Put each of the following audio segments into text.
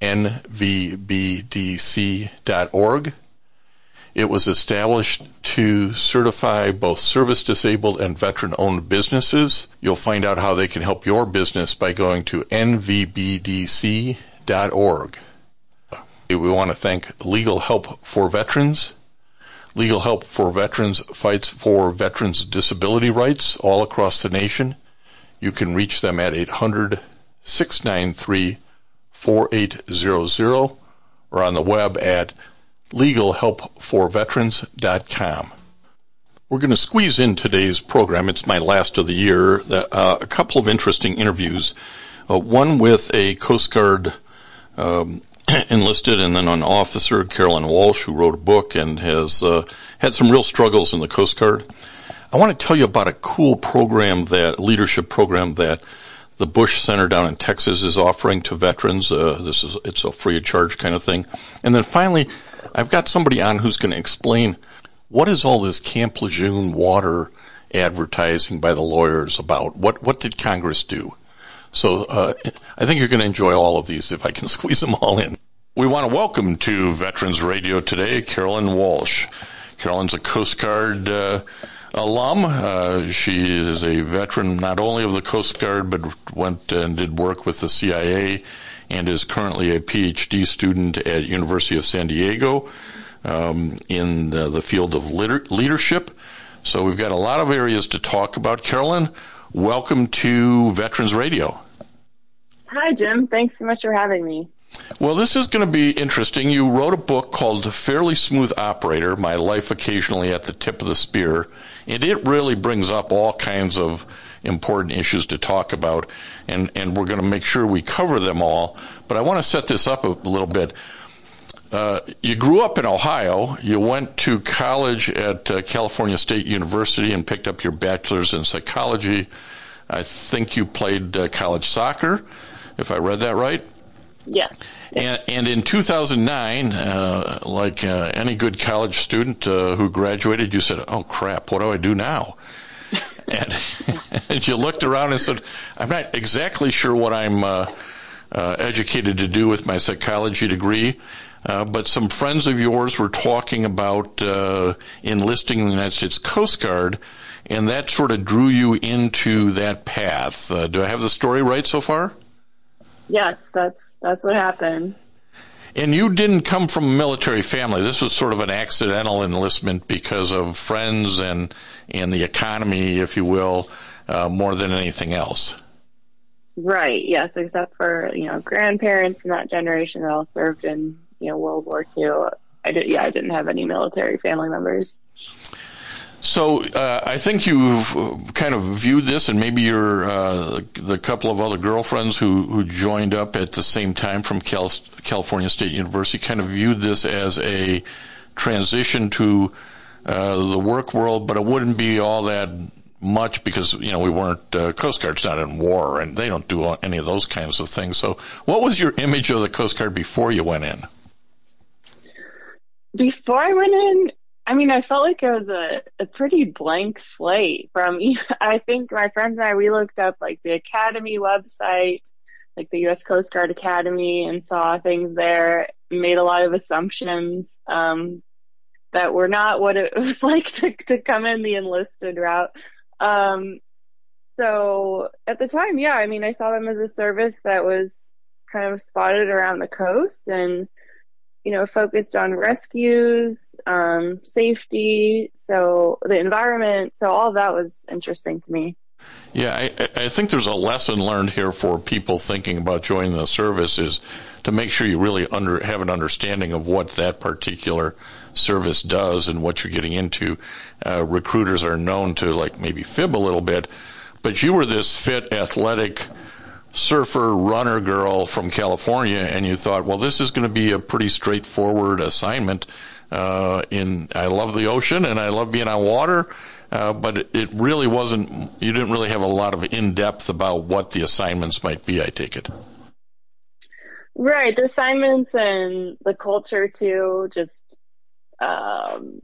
nvbdc.org. It was established to certify both service disabled and veteran owned businesses. You'll find out how they can help your business by going to nvbdc.org. We want to thank Legal Help for Veterans. Legal Help for Veterans fights for veterans' disability rights all across the nation. You can reach them at 800 693 4800 or on the web at legalhelpforveterans.com. We're going to squeeze in today's program. It's my last of the year. Uh, a couple of interesting interviews. Uh, one with a Coast Guard um, enlisted and then an officer, Caroline Walsh, who wrote a book and has uh, had some real struggles in the Coast Guard. I want to tell you about a cool program that leadership program that the Bush Center down in Texas is offering to veterans. Uh, this is it's a free of charge kind of thing. And then finally, I've got somebody on who's going to explain what is all this Camp Lejeune water advertising by the lawyers about. What what did Congress do? So uh, I think you're going to enjoy all of these if I can squeeze them all in. We want to welcome to Veterans Radio today Caroline Walsh. Caroline's a Coast Guard uh, alum. Uh, she is a veteran not only of the Coast Guard but went and did work with the CIA and is currently a PhD student at University of San Diego um, in the, the, field of liter- leadership. So we've got a lot of areas to talk about. Caroline, welcome to Veterans Radio. Hi, Jim. Thanks so much for having me. Well, this is going to be interesting. You wrote a book called Fairly Smooth Operator My Life Occasionally at the Tip of the Spear, and it really brings up all kinds of important issues to talk about, and, and we're going to make sure we cover them all. But I want to set this up a little bit. Uh, you grew up in Ohio. You went to college at uh, California State University and picked up your bachelor's in psychology. I think you played uh, college soccer, if I read that right. Yes. And, and in 2009, uh, like uh, any good college student uh, who graduated, you said, "Oh crap, what do I do now?" and, and you looked around and said, "I'm not exactly sure what I'm educated to do with my psychology degree." Uh, but some friends of yours were talking about uh, enlisting in the United States Coast Guard, and that sort of drew you into that path. Uh, do I have the story right so far? Yes, that's that's what happened. And you didn't come from a military family. This was sort of an accidental enlistment because of friends and and the economy, if you will, uh, more than anything else. Right. Yes, except for you know grandparents in that generation that all served in you know World War II. I did. Yeah, I didn't have any military family members. So uh, I think you've kind of viewed this, and maybe your uh, the couple of other girlfriends who, who joined up at the same time from Cal- California State University kind of viewed this as a transition to uh, the work world, but it wouldn't be all that much because you know we weren't uh, Coast Guard's not in war, and they don't do any of those kinds of things. So, what was your image of the Coast Guard before you went in? Before I went in, I mean, I felt like it was a, a pretty blank slate from, I think my friends and I, we looked up like the Academy website, like the U.S. Coast Guard Academy and saw things there, made a lot of assumptions, um, that were not what it was like to, to come in the enlisted route. Um, so at the time, yeah, I mean, I saw them as a service that was kind of spotted around the coast and you know focused on rescues um, safety so the environment so all of that was interesting to me yeah, I, I think there's a lesson learned here for people thinking about joining the service is to make sure you really under, have an understanding of what that particular service does and what you're getting into. Uh, recruiters are known to like maybe fib a little bit, but you were this fit, athletic surfer runner girl from California, and you thought, well, this is going to be a pretty straightforward assignment. Uh, in I love the ocean and I love being on water uh, but it, really wasn't. You didn't really have a lot of in depth about what the assignments might be. I take it. Right, the assignments and the culture too. Just, um,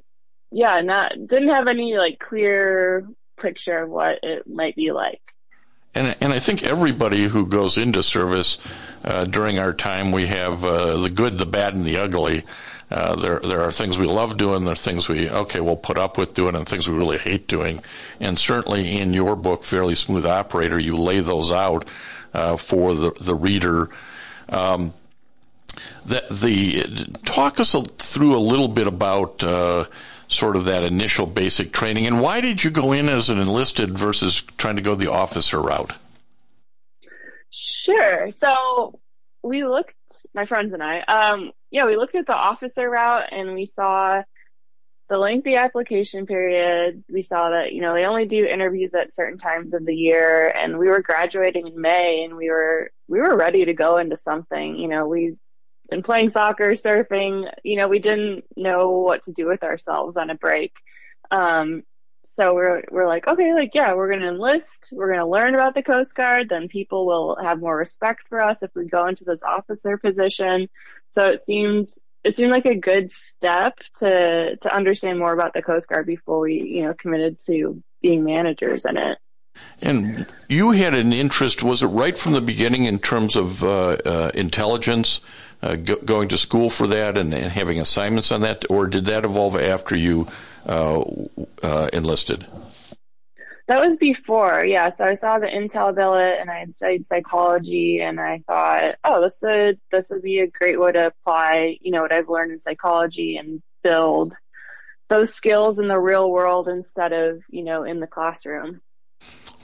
yeah, not didn't have any like clear picture of what it might be like. And, and I think everybody who goes into service uh, during our time, we have uh, the good, the bad, and the ugly. Uh, there there are things we love doing, there are things we okay we'll put up with doing, and things we really hate doing. And certainly in your book, Fairly Smooth Operator, you lay those out uh, for the the reader. Um, the, the talk us through a little bit about uh, sort of that initial basic training, and why did you go in as an enlisted versus trying to go the officer route? Sure. So we looked, my friends and I, um, yeah, we looked at the officer route and we saw the lengthy application period. We saw that, you know, they only do interviews at certain times of the year and we were graduating in May and we were, we were ready to go into something, you know, we been playing soccer, surfing, you know, we didn't know what to do with ourselves on a break. Um, so we're we're like, okay, like yeah, we're gonna enlist, we're gonna learn about the Coast Guard, then people will have more respect for us if we go into this officer position. So it seemed it seemed like a good step to to understand more about the Coast Guard before we, you know, committed to being managers in it. And you had an interest, was it right from the beginning in terms of uh, uh, intelligence, uh, go, going to school for that and, and, having assignments on that, or did that evolve after you uh, uh, enlisted? That was before, yeah. So I saw the Intel billet and I had studied psychology and I thought, oh, this would this would be a great way to apply, you know, what I've learned in psychology and build those skills in the real world instead of, you know, in the classroom.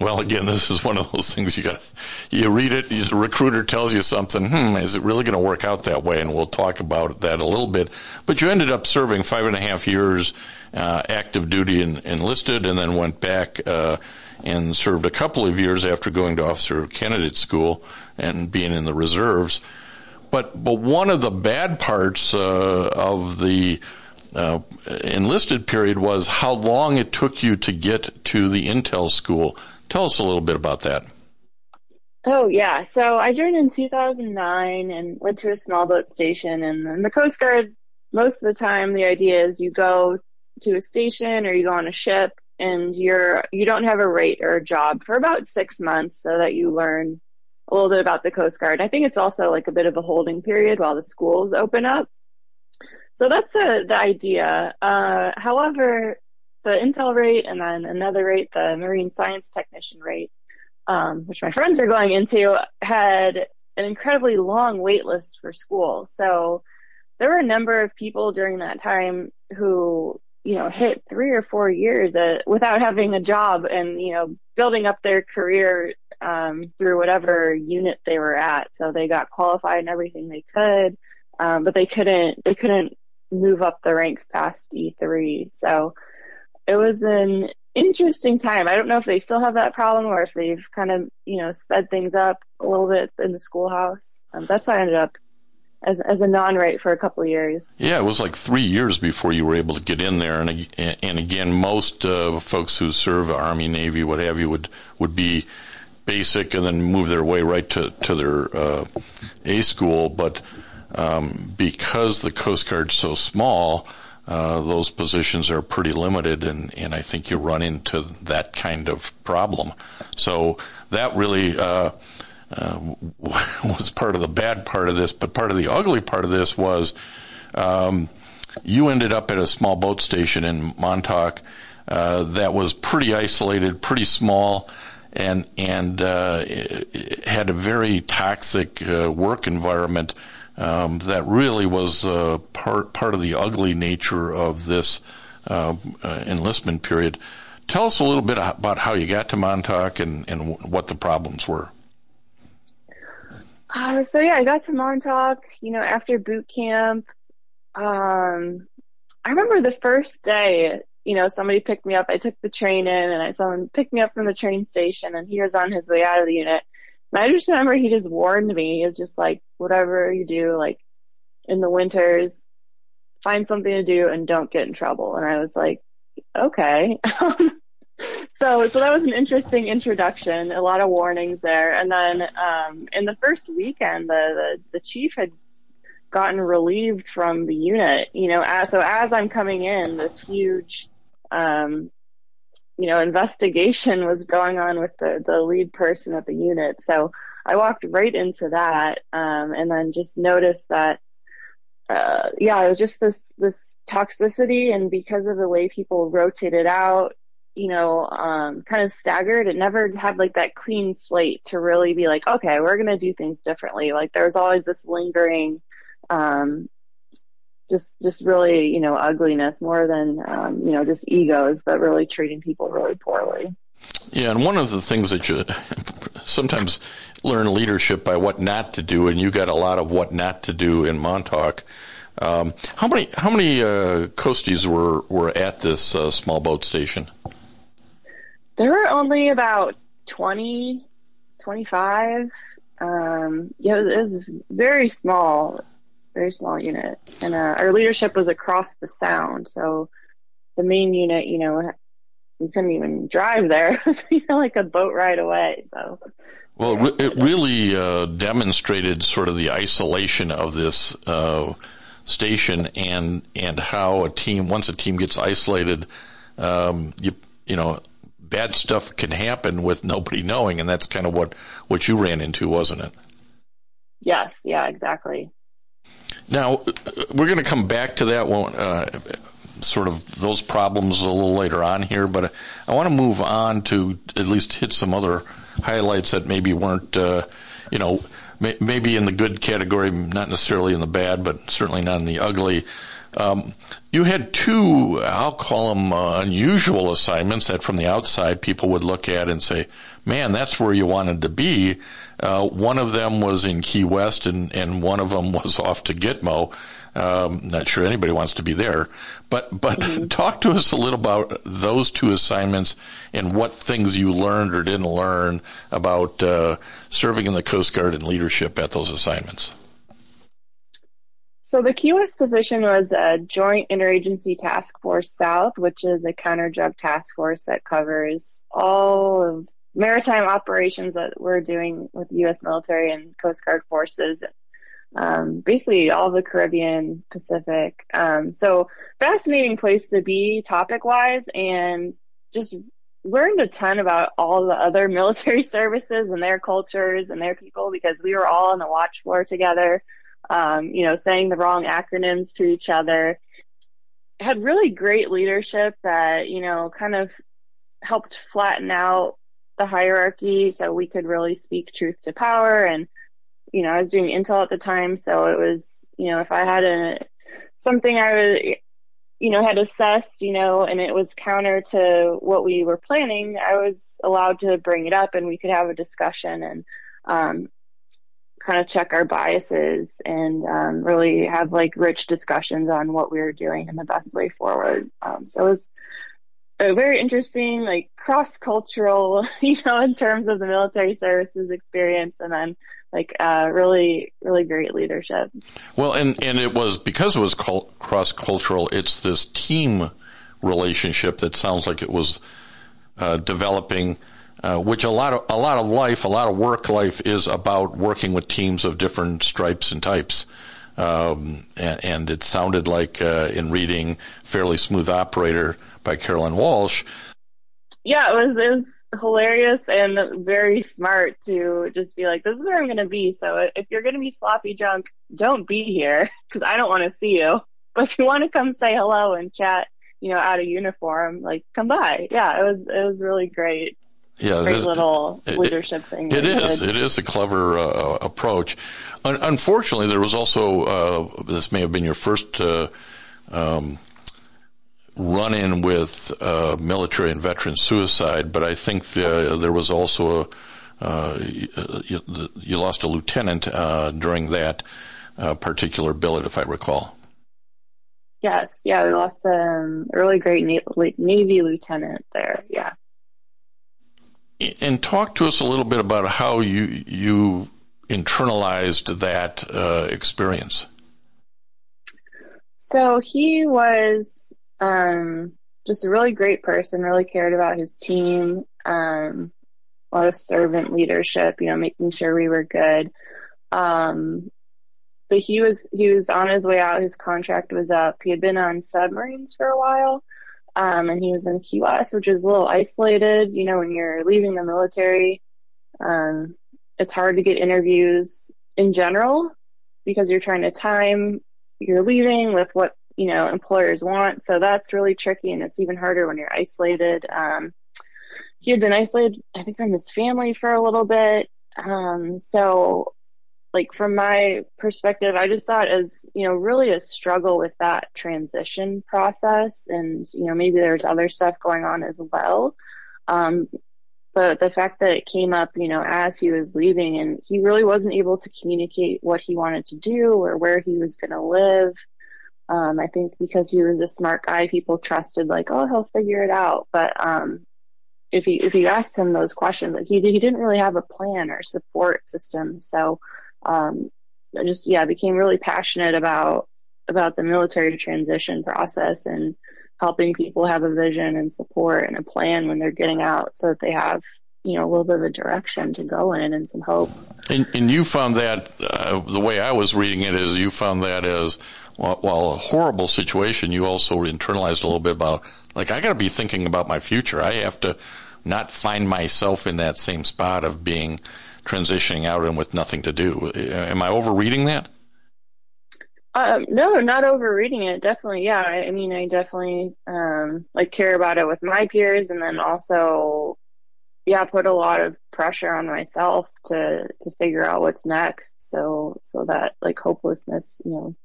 Well, again, this is one of those things you got. You read it, the recruiter tells you something. Hmm, is it really going to work out that way? And we'll talk about that a little bit. But you ended up serving five and a half years uh, active duty and enlisted, and then went back uh, and served a couple of years after going to officer candidate school and being in the reserves. But but one of the bad parts uh, of the uh, enlisted period was how long it took you to get to the intel school. Tell us a little bit about that. Oh yeah, so I joined in 2009 and went to a small boat station, and the Coast Guard, most of the time the idea is you go to a station or you go on a ship and you're you don't have a rate or a job for about six months so that you learn a little bit about the Coast Guard. I think it's also like a bit of a holding period while the schools open up. So that's the, the idea. Uh, however, the Intel rate and then another rate, the Marine Science Technician rate, um, which my friends are going into, had an incredibly long wait list for school. So there were a number of people during that time who, you know, hit three or four years uh, without having a job and, you know, building up their career um, through whatever unit they were at. So they got qualified in everything they could, um, but they couldn't, they couldn't move up the ranks past E3. So it was an interesting time. I don't know if they still have that problem or if they've kind of, you know, sped things up a little bit in the schoolhouse. Um, that's how I ended up as as a non-rate for a couple of years. Yeah, it was like three years before you were able to get in there. And and again, most uh, folks who serve Army, Navy, what have you, would would be basic and then move their way right to to their uh, A school. But um, because the Coast Guard's so small, uh, those positions are pretty limited, and, and I think you run into that kind of problem. So that really uh, uh, was part of the bad part of this, but part of the ugly part of this was um, you ended up at a small boat station in Montauk uh, that was pretty isolated, pretty small, and and uh, had a very toxic uh, work environment um, that really was uh, part part of the ugly nature of this uh, uh, enlistment period. Tell us a little bit about how you got to Montauk and, and what the problems were. Uh, so yeah, I got to Montauk, you know, after boot camp. Um, I remember the first day, you know, somebody picked me up. I took the train in and I saw him pick me up from the train station and he was on his way out of the unit. And I just remember he just warned me. Was just like, whatever you do, like in the winters, find something to do and don't get in trouble. And I was like, okay. so, so that was an interesting introduction. A lot of warnings there. And then, um, in the first weekend, the, the, the chief had gotten relieved from the unit, you know, as, so as I'm coming in, this huge, um, you know, investigation was going on with the, the lead person at the unit. So I walked right into that, um, and then just noticed that, uh, yeah, it was just this, this toxicity and because of the way people rotated out, you know, um, kind of staggered. It never had like that clean slate to really be like, okay, we're going to do things differently. Like there was always this lingering, um, just, just really, you know, ugliness more than, um, you know, just egos, but really treating people really poorly. Yeah, and one of the things that you sometimes learn leadership by what not to do, and you got a lot of what not to do in Montauk. Um, how many how many uh, coasties were were at this uh, small boat station? There were only about 20, 25. Um, yeah, it was very small, very small unit. And uh, our leadership was across the sound. So the main unit, you know, we couldn't even drive there. you know, like a boat ride away. So. Well, it really uh, demonstrated sort of the isolation of this uh, station and and how a team once a team gets isolated, um, you you know bad stuff can happen with nobody knowing, and that's kind of what what you ran into, wasn't it? Yes. Yeah. Exactly. Now we're going to come back to that one, uh, sort of those problems a little later on here, but I want to move on to at least hit some other highlights that maybe weren't, uh, you know, may, maybe in the good category, not necessarily in the bad, but certainly not in the ugly. Um, you had two, I'll call them uh, unusual assignments that from the outside people would look at and say, man, that's where you wanted to be. Uh, one of them was in Key West and, and one of them was off to Gitmo. Um, not sure anybody wants to be there, but but mm-hmm. talk to us a little about those two assignments and what things you learned or didn't learn about uh, serving in the Coast Guard and leadership at those assignments. So the Key West position was a Joint Interagency Task Force South, which is a counter drug task force that covers all of maritime operations that we're doing with U.S. military and Coast Guard forces, um, basically all the Caribbean, Pacific. Um, so fascinating place to be topic wise and just learned a ton about all the other military services and their cultures and their people because we were all on the watch floor together um, you know, saying the wrong acronyms to each other. Had really great leadership that, you know, kind of helped flatten out the hierarchy so we could really speak truth to power. And, you know, I was doing Intel at the time, so it was, you know, if I had a, something I was, you know, had assessed, you know, and it was counter to what we were planning, I was allowed to bring it up and we could have a discussion. And, um, kind of check our biases and um, really have like rich discussions on what we were doing and the best way forward. Um, so it was very interesting, like cross cultural, you know, in terms of the military services experience, and then like uh, really, really great leadership. Well, and and it was because it was cross cultural. It's this team relationship that sounds like it was uh, developing uh, which a lot of a lot of life, a lot of work life is about working with teams of different stripes and types. Um, and, and, it sounded like uh, in reading "Fairly Smooth Operator" by Caroline Walsh. Yeah, it was it was hilarious and very smart to just be like, "This is where I'm going to be." So if you're going to be sloppy drunk, don't be here because I don't want to see you. But if you want to come say hello and chat, you know, out of uniform, like come by. Yeah, it was it was really great. Yeah, great little leadership thing. It is. Did. It is a clever uh, approach. Un- unfortunately, there was also uh, this may have been your first uh, um, run in with uh, military and veteran suicide, but I think the, there was also a uh, you, you, lost a lieutenant uh, during that particular billet, if I recall. Yes, yeah, we lost a um, really great Navy lieutenant there. Yeah. And talk to us a little bit about how you you internalized that uh, experience. So he was um, just a really great person. Really cared about his team. Um, a lot of servant leadership. You know, making sure we were good. Um, but he was he was on his way out. His contract was up. He had been on submarines for a while, um, and he was in Key West, which is a little isolated. You know, when you're leaving the military, um, it's hard to get interviews in general because you're trying to time your leaving with what you know employers want. So that's really tricky, and it's even harder when you're isolated. Um, he had been isolated, I think, from his family for a little bit. Um, so like from my perspective, I just saw it as, you know, really a struggle with that transition process. And, you know, maybe there's other stuff going on as well. Um, but the fact that it came up, you know, as he was leaving and he really wasn't able to communicate what he wanted to do or where he was going to live. Um, I think because he was a smart guy, people trusted like, oh, he'll figure it out. But, um, if you, if you asked him those questions, like he, he didn't really have a plan or support system. So, um, I just yeah became really passionate about about the military transition process and helping people have a vision and support and a plan when they're getting out so that they have you know a little bit of a direction to go in and some hope. And, and you found that uh, the way i was reading it is you found that as while, while a horrible situation you also internalized a little bit about like i got to be thinking about my future. I have to not find myself in that same spot of being transitioning out and with nothing to do. Am I overreading that? Um, no, not overreading it. Definitely, yeah. I, I mean, I definitely um, like care about it with my peers, and then also, yeah, put a lot of pressure on myself to to figure out what's next. So so that like hopelessness, you know.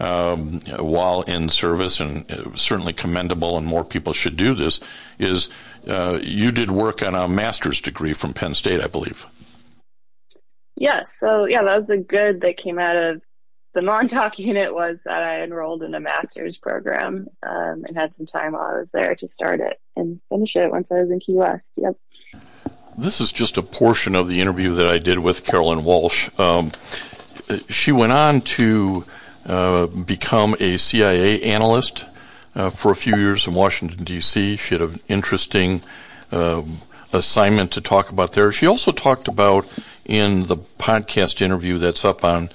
Um, while in service, and uh, certainly commendable, and more people should do this. Is uh, you did work on a master's degree from Penn State, I believe. Yes. So yeah, that was a good that came out of the Montauk unit was that I enrolled in a master's program um, and had some time while I was there to start it and finish it once I was in Key West. Yep. This is just a portion of the interview that I did with Caroline Walsh. Um, she went on to uh, become a CIA analyst uh, for a few years in Washington, D.C. She had an interesting um, assignment to talk about there. She also talked about in the podcast interview that's up on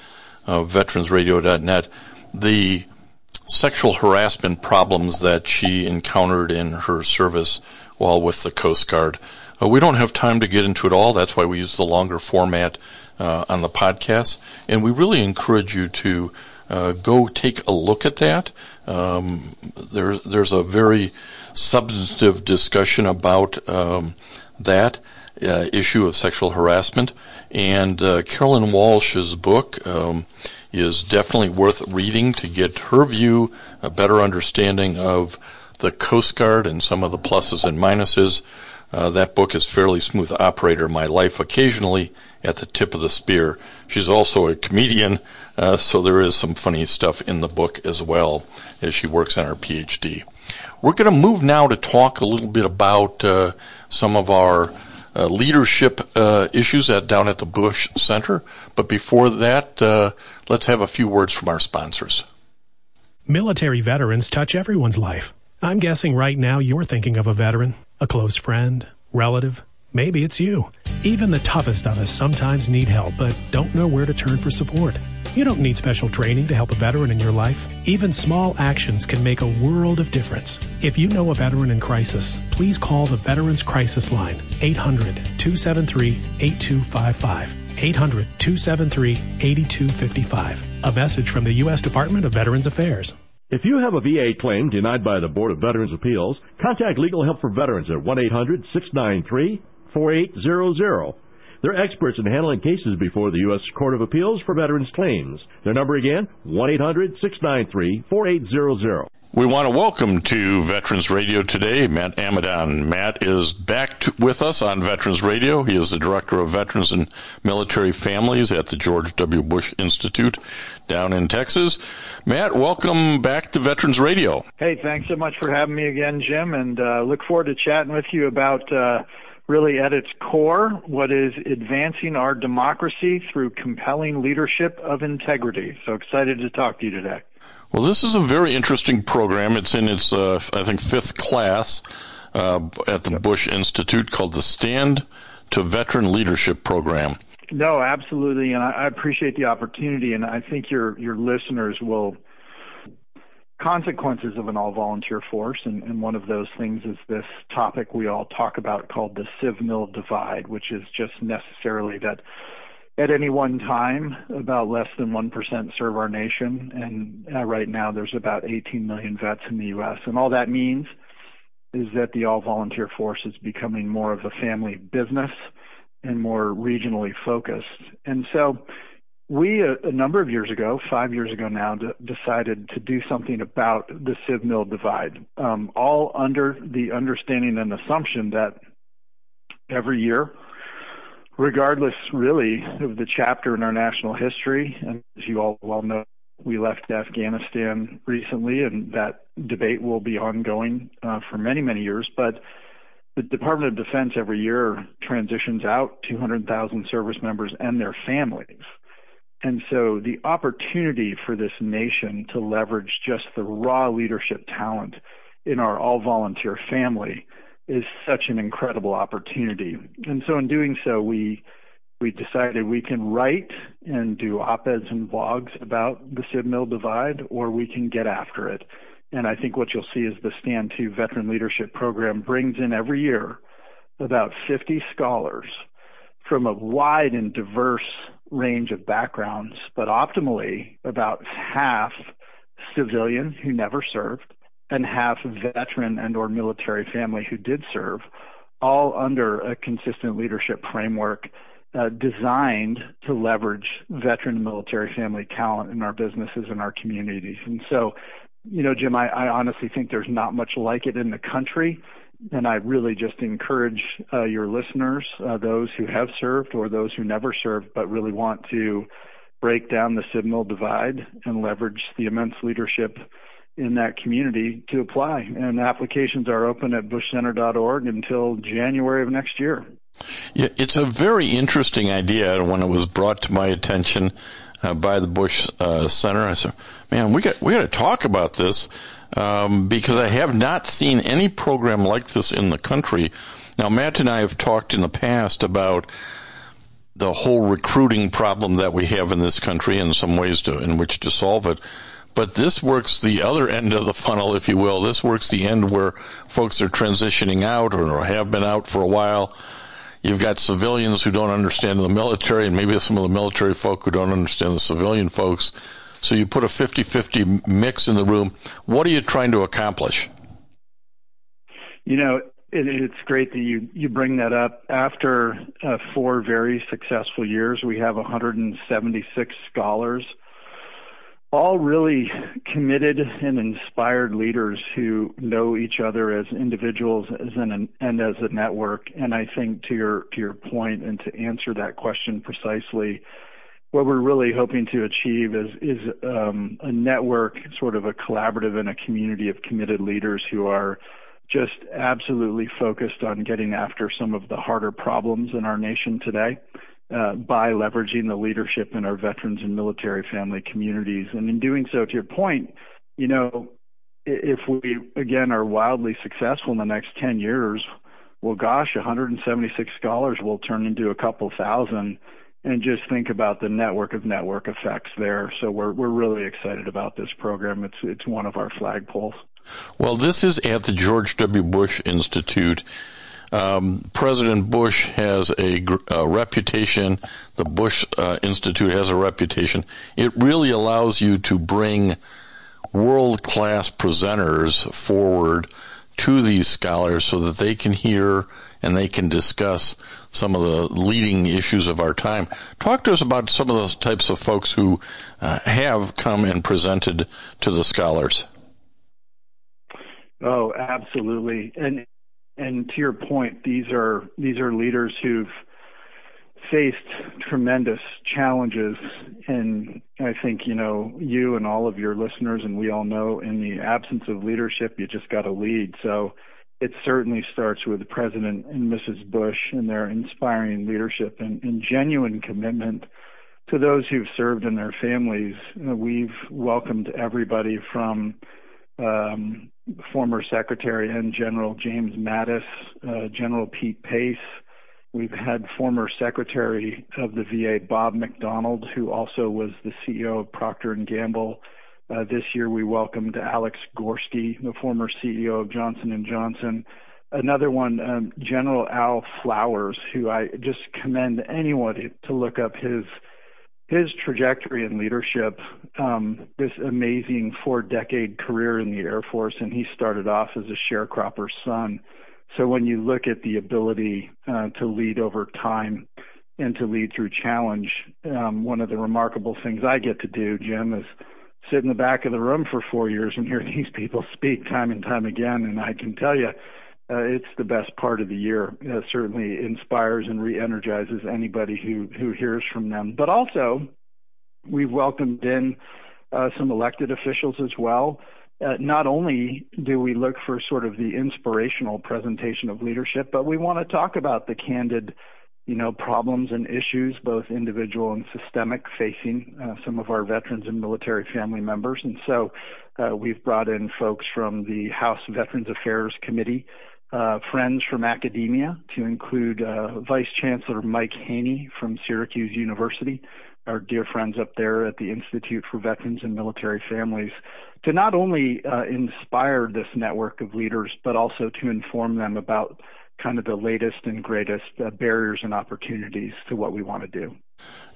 uh, veteransradio.net the sexual harassment problems that she encountered in her service while with the Coast Guard. Uh, we don't have time to get into it all. That's why we use the longer format uh, on the podcast. And we really encourage you to uh, go take a look at that. Um, there, there's a very substantive discussion about um, that uh, issue of sexual harassment. And uh, Caroline Walsh's book um, is definitely worth reading to get her view, a better understanding of the Coast Guard and some of the pluses and minuses. Uh, that book is Fairly Smooth Operator, My Life Occasionally at the Tip of the Spear. She's also a comedian, uh, so there is some funny stuff in the book as well as she works on her PhD. We're going to move now to talk a little bit about uh, some of our uh, leadership uh, issues at, down at the Bush Center. But before that, uh, let's have a few words from our sponsors. Military veterans touch everyone's life. I'm guessing right now you're thinking of a veteran, a close friend, relative. Maybe it's you. Even the toughest of us sometimes need help, but don't know where to turn for support. You don't need special training to help a veteran in your life. Even small actions can make a world of difference. If you know a veteran in crisis, please call the Veterans Crisis Line, 800-273-8255. 800-273-8255. A message from the U.S. Department of Veterans Affairs. If you have a VA claim denied by the Board of Veterans Appeals, contact Legal Help for Veterans at 1-800-693 4800. They're experts in handling cases before the U.S. Court of Appeals for Veterans Claims. Their number again, 1-800-693-4800. We want to welcome to Veterans Radio today Matt Amidon. Matt is back to, with us on Veterans Radio. He is the Director of Veterans and Military Families at the George W. Bush Institute down in Texas. Matt, welcome back to Veterans Radio. Hey, thanks so much for having me again, Jim, and uh, look forward to chatting with you about uh, really at its core what is advancing our democracy through compelling leadership of integrity. So excited to talk to you today. Well, this is a very interesting program. It's in its, uh, I think, fifth class uh, at the. Bush Institute called the Stand to Veteran Leadership Program. No, absolutely, and I, I appreciate the opportunity, and I think your your listeners will consequences of an all volunteer force, and, and, one of those things is this topic we all talk about called the civ mil divide, which is just necessarily that at any one time, about less than 1% serve our nation. And uh, right now, there's about 18 million vets in the U.S. And all that means is that the all volunteer force is becoming more of a family business and more regionally focused. And so, we, a, a number of years ago, five years ago now, d- decided to do something about the civ mil divide, um, all under the understanding and assumption that every year, regardless really of the chapter in our national history. And as you all well know, we left Afghanistan recently, and that debate will be ongoing uh, for many, many years. But the Department of Defense every year transitions out 200,000 service members and their families. And so the opportunity for this nation to leverage just the raw leadership talent in our all volunteer family is such an incredible opportunity. And so in doing so, we we decided we can write and do op-eds and blogs about the civ mil divide, or we can get after it. And I think what you'll see is the Stand to Veteran Leadership Program brings in every year about 50 scholars from a wide and diverse range of backgrounds, but optimally about half civilian who never served, and half veteran and or military family who did serve, all under a consistent leadership framework uh, designed to leverage veteran and military family talent in our businesses and our communities. And so, you know, Jim, I, I honestly think there's not much like it in the country. And I really just encourage uh, your listeners, uh, those who have served or those who never served, but really want to break down the mil divide and leverage the immense leadership in that community to apply. And applications are open at bushcenter.org until January of next year. Yeah, it's a very interesting idea. When it was brought to my attention uh, by the Bush uh, Center, I said, "Man, we got we got to talk about this um, because I have not seen any program like this in the country." Now, Matt and I have talked in the past about the whole recruiting problem that we have in this country and some ways to in which to solve it. But this works the other end of the funnel, if you will. This works the end where folks are transitioning out or have been out for a while. You've got civilians who don't understand the military, and maybe some of the military folk who don't understand the civilian folks. So you put a 50 50 mix in the room. What are you trying to accomplish? You know, it, it's great that you, you bring that up. After uh, four very successful years, we have 176 scholars all really committed and inspired leaders who know each other as individuals as an, and as a network. And I think to your to your point and to answer that question precisely, what we're really hoping to achieve is is um, a network, sort of a collaborative and a community of committed leaders who are just absolutely focused on getting after some of the harder problems in our nation today uh, by leveraging the leadership in our veterans and military family communities. And in doing so, to your point, you know, if we again are wildly successful in the next 10 years, well, gosh, 176 scholars will turn into a couple thousand. And just think about the network of network effects there. So we're we're really excited about this program. It's it's one of our flagpoles. Well, this is at the George W. Bush Institute um, President Bush has a, a, reputation. The Bush uh, Institute has a reputation. It really allows you to bring world class presenters forward to these scholars so that they can hear and they can discuss some of the leading issues of our time. Talk to us about some of those types of folks who uh, have come and presented to the scholars. Oh, absolutely. And and to your point, these are these are leaders who've faced tremendous challenges and I think, you know, you and all of your listeners and we all know in the absence of leadership you just got to lead. So it certainly starts with the President and Mrs. Bush and their inspiring leadership and, and genuine commitment to those who've served in their families. We've welcomed everybody from um, former Secretary and General James Mattis, uh, General Pete Pace. We've had former Secretary of the VA Bob McDonald, who also was the CEO of Procter and Gamble. Uh, this year, we welcomed Alex Gorsky, the former CEO of Johnson and Johnson. Another one, um, General Al Flowers, who I just commend anyone to look up his his trajectory in leadership. Um, this amazing four-decade career in the Air Force, and he started off as a sharecropper's son. So when you look at the ability uh, to lead over time and to lead through challenge, um, one of the remarkable things I get to do, Jim, is sit in the back of the room for four years and hear these people speak time and time again. And I can tell you, uh, it's the best part of the year. It certainly inspires and re-energizes anybody who who hears from them. But also, we've welcomed in uh, some elected officials as well. Uh, not only do we look for sort of the inspirational presentation of leadership, but we want to talk about the candid you know, problems and issues, both individual and systemic, facing uh, some of our veterans and military family members. And so uh, we've brought in folks from the House Veterans Affairs Committee, uh, friends from academia, to include uh, Vice Chancellor Mike Haynie from Syracuse University, our dear friends up there at the Institute for Veterans and Military Families, to not only uh, inspire this network of leaders, but also to inform them about kind of the latest and greatest uh, barriers and opportunities to what we want to do.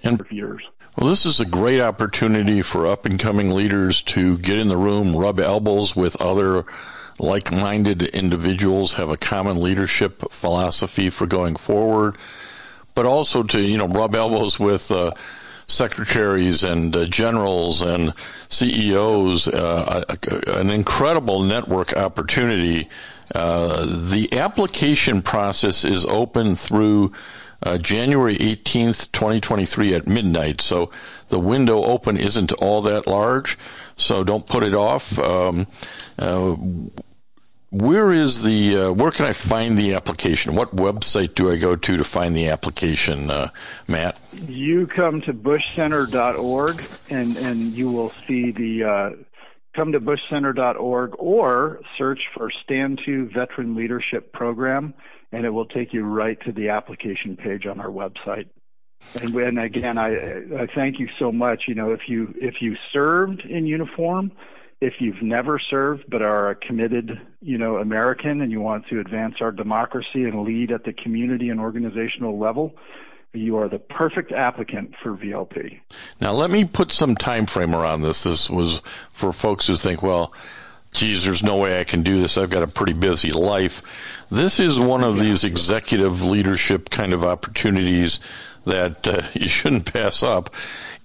And years. Well, this is a great opportunity for up and coming leaders to get in the room, rub elbows with other like-minded individuals, have a common leadership philosophy for going forward, but also to you know rub elbows with. Uh, secretaries and uh, generals and CEOs, uh, an incredible network opportunity uh, the application process is open through uh, January 18th, 2023 at midnight. So the window open isn't all that large. So don't put it off. Um, uh, where is the uh, where can I find the application? What website do I go to to find the application, uh, Matt? You come to bushcenter.org and and you will see the uh, come to bushcenter.org or search for Stand to Veteran Leadership Program, and it will take you right to the application page on our website. And, and again, I, I thank you so much. You know, if you if you served in uniform, if you've never served but are a committed, you know, American and you want to advance our democracy and lead at the community and organizational level, you are the perfect applicant for VLP. Now, let me put some time frame around this. This was for folks who think, well, geez, there's no way I can do this. I've got a pretty busy life. This is one of these executive leadership kind of opportunities that uh, you shouldn't pass up.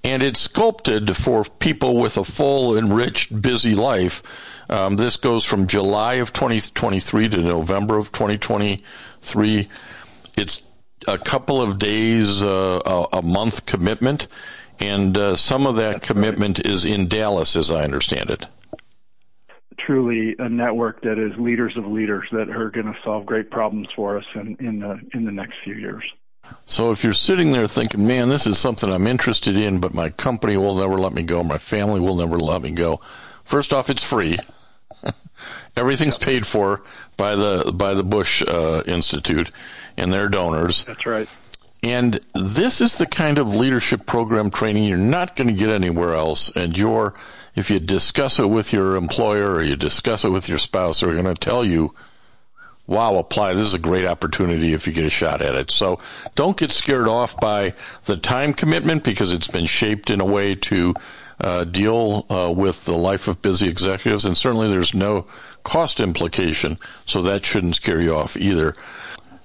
And it's sculpted for people with a full, enriched, busy life. Um, this goes from July of 2023 to November of 2023. It's a couple of days, uh, a, a, month commitment, and uh, some of that That's commitment right. is in Dallas, as I understand it. Truly, a network that is leaders of leaders that are going to solve great problems for us in, in the in the next few years. So if you're sitting there thinking, man, this is something I'm interested in, but my company will never let me go, my family will never let me go. First off, it's free. Everything's paid for by the by the Bush uh, Institute and their donors. That's right. And this is the kind of leadership program training you're not going to get anywhere else. And you're, if you discuss it with your employer or you discuss it with your spouse, they're going to tell you wow, apply. This is a great opportunity if you get a shot at it. So don't get scared off by the time commitment because it's been shaped in a way to uh, deal uh, with the life of busy executives, and certainly there's no cost implication, so that shouldn't scare you off either.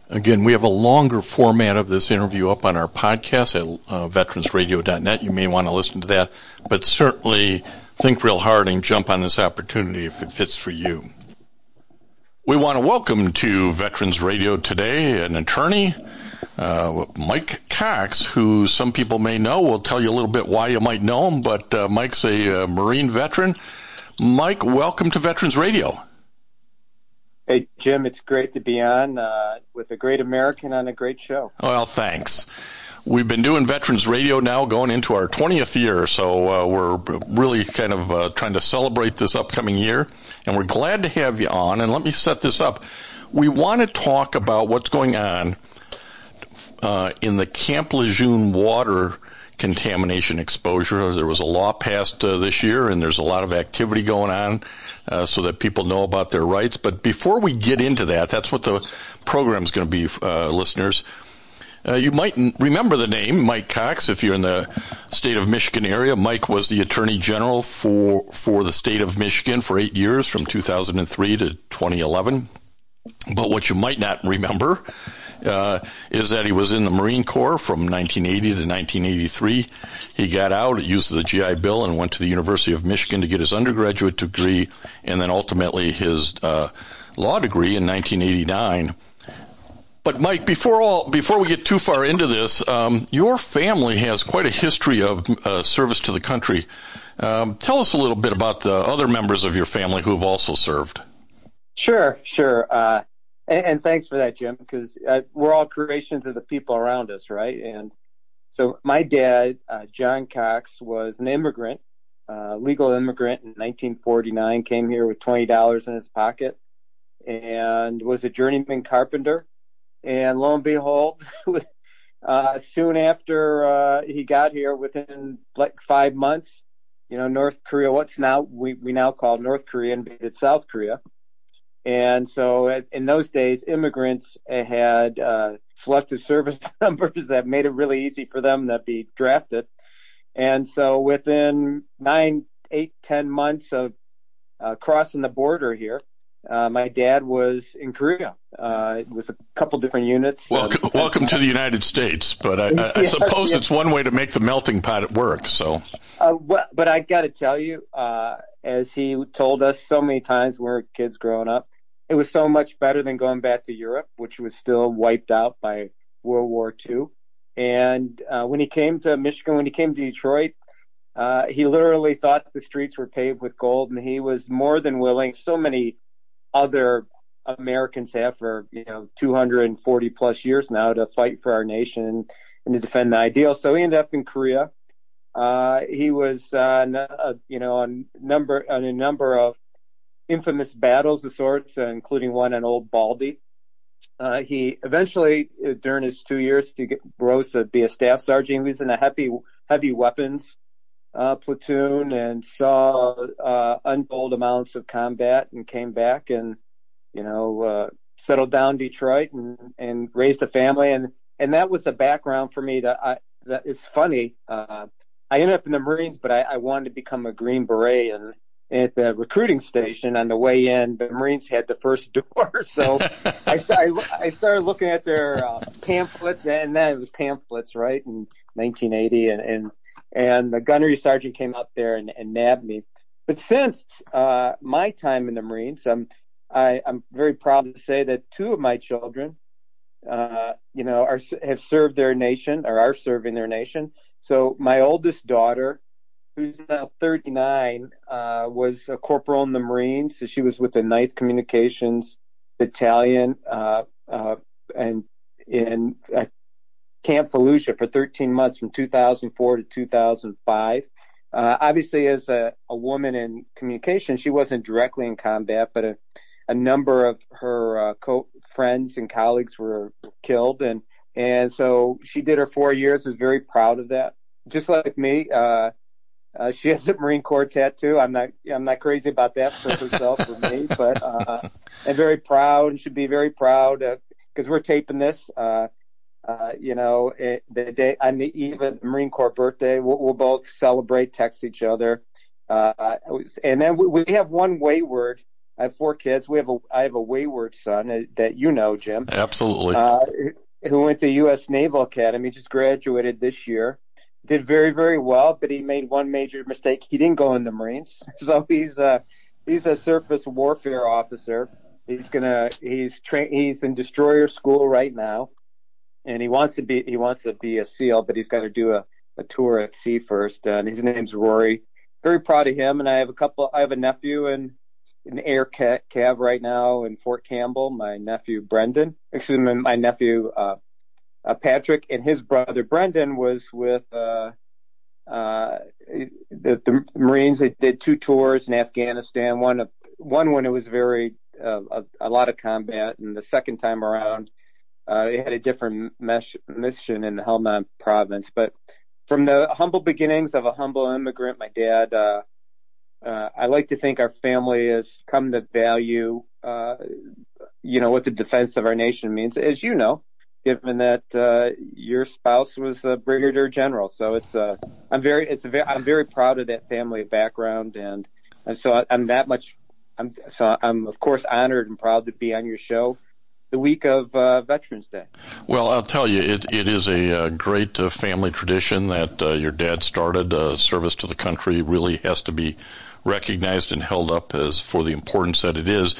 Again, we have a longer format of this interview up on our podcast at uh, veteransradio.net. You may want to listen to that, but certainly think real hard and jump on this opportunity if it fits for you. We want to welcome to Veterans Radio today an attorney, uh, Mike Cox, who some people may know. We'll tell you a little bit why you might know him, but uh, Mike's a uh, Marine veteran. Mike, welcome to Veterans Radio. Hey, Jim, it's great to be on uh, with a great American on a great show. Well, thanks. We've been doing Veterans Radio now going into our 20th year, so uh, we're really kind of uh, trying to celebrate this upcoming year, and we're glad to have you on. And let me set this up. We want to talk about what's going on uh, in the Camp Lejeune water contamination exposure. There was a law passed uh, this year, and there's a lot of activity going on uh, so that people know about their rights. But before we get into that, that's what the program is going to be, uh, listeners. Uh, you might remember the name Mike Cox if you're in the state of Michigan area. Mike was the Attorney General for for the state of Michigan for eight years, from 2003 to 2011. But what you might not remember uh, is that he was in the Marine Corps from 1980 to 1983. He got out, used the GI Bill, and went to the University of Michigan to get his undergraduate degree, and then ultimately his uh, law degree in 1989. But Mike, before all, before we get too far into this, um, your family has quite a history of uh, service to the country. Um, tell us a little bit about the other members of your family who have also served. Sure, sure. Uh, and, and, thanks for that, Jim, because uh, we're all creations of the people around us, right? And so my dad, uh, John Cox, was an immigrant, uh, legal immigrant in 1949, came here with $20 in his pocket and was a journeyman carpenter. And lo and behold, uh, soon after uh, he got here, within like five months, you know, North Korea, what's now we, we now call North Korea, invaded South Korea. And so in those days, immigrants had uh, selective service numbers that made it really easy for them to be drafted. And so within nine, eight, ten months of uh, crossing the border here, uh, my dad was in Korea. Uh, it was a couple different units. Welcome, welcome to the United States, but I, I, I suppose yeah. it's one way to make the melting pot work. So, uh, well, but I got to tell you, uh, as he told us so many times when we were kids growing up, it was so much better than going back to Europe, which was still wiped out by World War II. And uh, when he came to Michigan, when he came to Detroit, uh, he literally thought the streets were paved with gold, and he was more than willing. So many other Americans have for you know 240 plus years now to fight for our nation and to defend the ideal. So he ended up in Korea. Uh, he was, uh, uh, you know, on number on a number of infamous battles of sorts, uh, including one on Old Baldy. Uh, he eventually, during his two years, to get, rose to be a staff sergeant. He was in a heavy heavy weapons uh, platoon and saw uh, untold amounts of combat and came back and you know uh, settled down Detroit and and raised a family and and that was the background for me that I that is funny. Uh, I ended up in the Marines, but I, I wanted to become a Green Beret and at the recruiting station on the way in, the Marines had the first door. So I, I, started looking at their uh, pamphlets, and then it was pamphlets, right, in 1980, and, and and the gunnery sergeant came up there and, and nabbed me. But since uh, my time in the Marines, I'm I, I'm very proud to say that two of my children, uh, you know, are have served their nation or are serving their nation. So my oldest daughter, who's now 39, uh, was a corporal in the Marines. So she was with the 9th Communications Battalion uh, uh, and in Camp Fallujah for 13 months from 2004 to 2005. Uh, obviously, as a, a, woman in communication, she wasn't directly in combat, but a, a number of her uh, co- friends and colleagues were killed, and and so she did her four years. Was very proud of that. Just like me, uh, Uh, she has a Marine Corps tattoo. I'm not I'm not crazy about that for herself for me, but uh, I'm very proud and should be very proud because uh, we're taping this. Uh, uh, you know, it, the day on the eve of the Marine Corps birthday, we'll, we'll both celebrate, text each other, uh, and then we, we have one wayward. I have four kids. We have a I have a wayward son that you know, Jim. Absolutely. Uh, who went to U.S. Naval Academy, just graduated this year did very very well, but he made one major mistake. He didn't go in the Marines, so he's a he's a surface warfare officer. He's gonna he's train he's in destroyer school right now, and he wants to be he wants to be a SEAL, but he's got to do a, a tour at sea first. And his name's Rory. Very proud of him, and I have a couple. I have a nephew in in Air Cav right now in Fort Campbell. My nephew Brendan, excuse me, my nephew uh, uh, Patrick and his brother Brendan was with uh, uh, the, the Marines. They did two tours in Afghanistan. One one when it was very uh, a, a lot of combat, and the second time around, uh, they had a different mesh, mission in Helmand province. But from the humble beginnings of a humble immigrant, my dad. Uh, uh, I like to think our family has come to value, uh, you know, what the defense of our nation means. As you know, given that uh, your spouse was a brigadier general. So it's uh, I'm very it's a very, I'm very proud of that family background, and and so I'm that much. I'm so I'm of course honored and proud to be on your show the week of uh, Veterans Day. Well, I'll tell you, it, it is a, uh, great uh, family tradition that uh, your dad started. Uh, service to the country really has to be recognized and held up as for the importance that it is.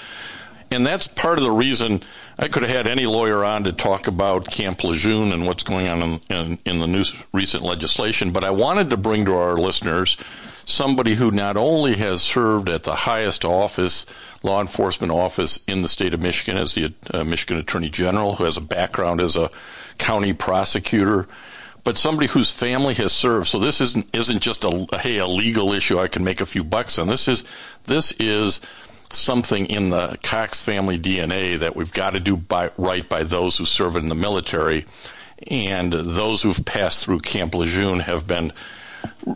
And that's part of the reason I could have had any lawyer on to talk about Camp Lejeune and what's going on in, in, in the new recent legislation, but I wanted to bring to our listeners somebody who not only has served at the highest office, law enforcement office in the state of Michigan as the uh, Michigan Attorney General, who has a background as a county prosecutor, but somebody whose family has served. So this isn't isn't just a hey a legal issue I can make a few bucks on. This is this is something in the Cox family DNA that we've got to do by, right by those who serve in the military. And those who've passed through Camp Lejeune have been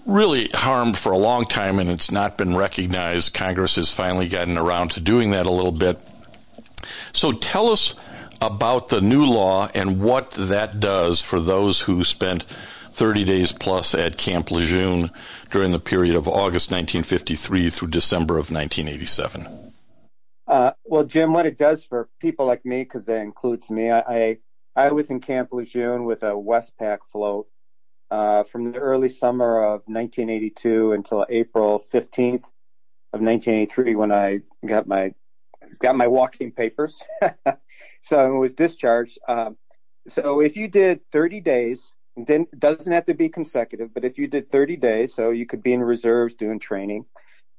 really harmed for a long time, and it's not been recognized. Congress has finally gotten around to doing that a little bit. So tell us about the new law and what that does for those who spent 30 days plus at Camp Lejeune during the period of August 1953 through December of 1987. Uh, well, Jim, what it does for people like me, because that includes me, I, I, I was in Camp Lejeune with a Westpac float uh, from the early summer of 1982 until April 15th of 1983 when I got my got my walking papers. so I was discharged. Um, so if you did 30 days, then it doesn't have to be consecutive, but if you did 30 days, so you could be in reserves doing training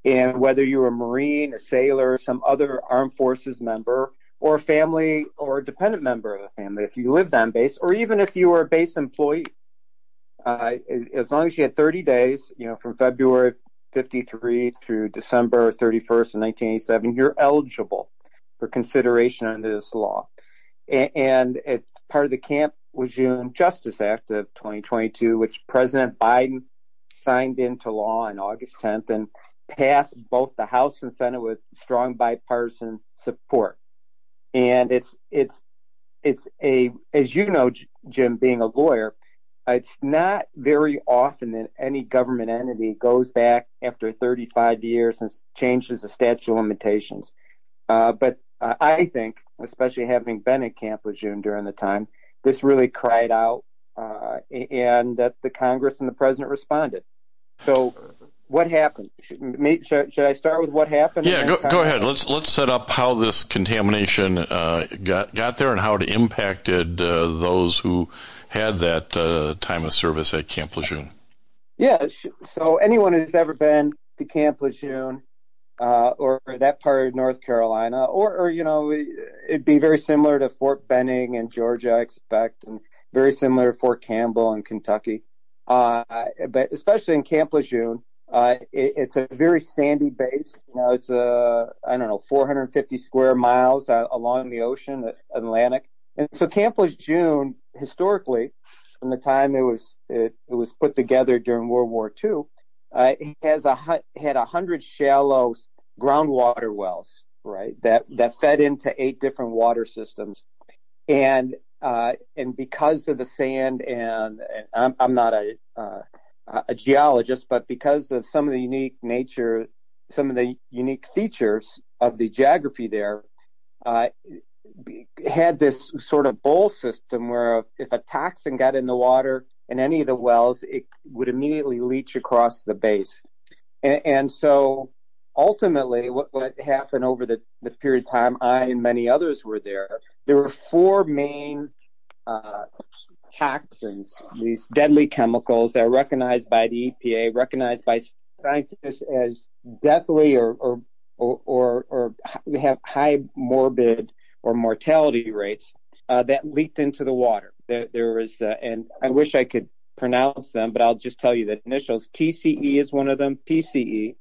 and whether you were a Marine, a sailor, some other armed forces member, or a family or a dependent member of the family, if you lived on base, or even if you were a base employee, Uh, as, as, long as you had 30 days, you know, from February 53 through December 31st of 1987, you're eligible for consideration under this law. And, and it's part of the Camp Lejeune Justice Act of 2022, which President Biden signed into law on August 10th. And passed both the House and Senate with strong bipartisan support. And it's it's it's a as you know, Jim, being a lawyer, it's not very often that any government entity goes back after 35 years and changes the statute of limitations. Uh, but uh, I think, especially having been at Camp Lejeune during the time, this really cried out, uh, and that the Congress and the president responded. So what happened? Should, should, I start with what happened? Yeah, go, go ahead. Let's let's set up how this contamination uh, got got there and how it impacted uh, those who had that uh, time of service at Camp Lejeune. Yeah, so anyone who's ever been to Camp Lejeune uh, or that part of North Carolina, or, or you know, it'd be very similar to Fort Benning in Georgia, I expect, and very similar to Fort Campbell in Kentucky. Uh, but especially in Camp Lejeune, uh, it, it's a very sandy base. You know, it's a I don't know 450 square miles uh, along the ocean, the Atlantic. And so Camp Lejeune, historically, from the time it was it, it was put together during World War II, uh, has a had a hundred shallow groundwater wells, right? That that fed into eight different water systems, and uh, and because of the sand and, and I'm, I'm not a uh, a geologist, but because of some of the unique nature, some of the unique features of the geography there, uh, had this sort of bowl system where if, a toxin got in the water in any of the wells, it would immediately leach across the base. And, and so ultimately what, what happened over the, the period of time I and many others were there, there were four main uh, toxins, these deadly chemicals that are recognized by the EPA, recognized by scientists as deathly or, or, or, or, or have high morbid or mortality rates uh, that leaked into the water. There, there was, uh, and I wish I could pronounce them, but I'll just tell you the initials. TCE is one of them, PCE.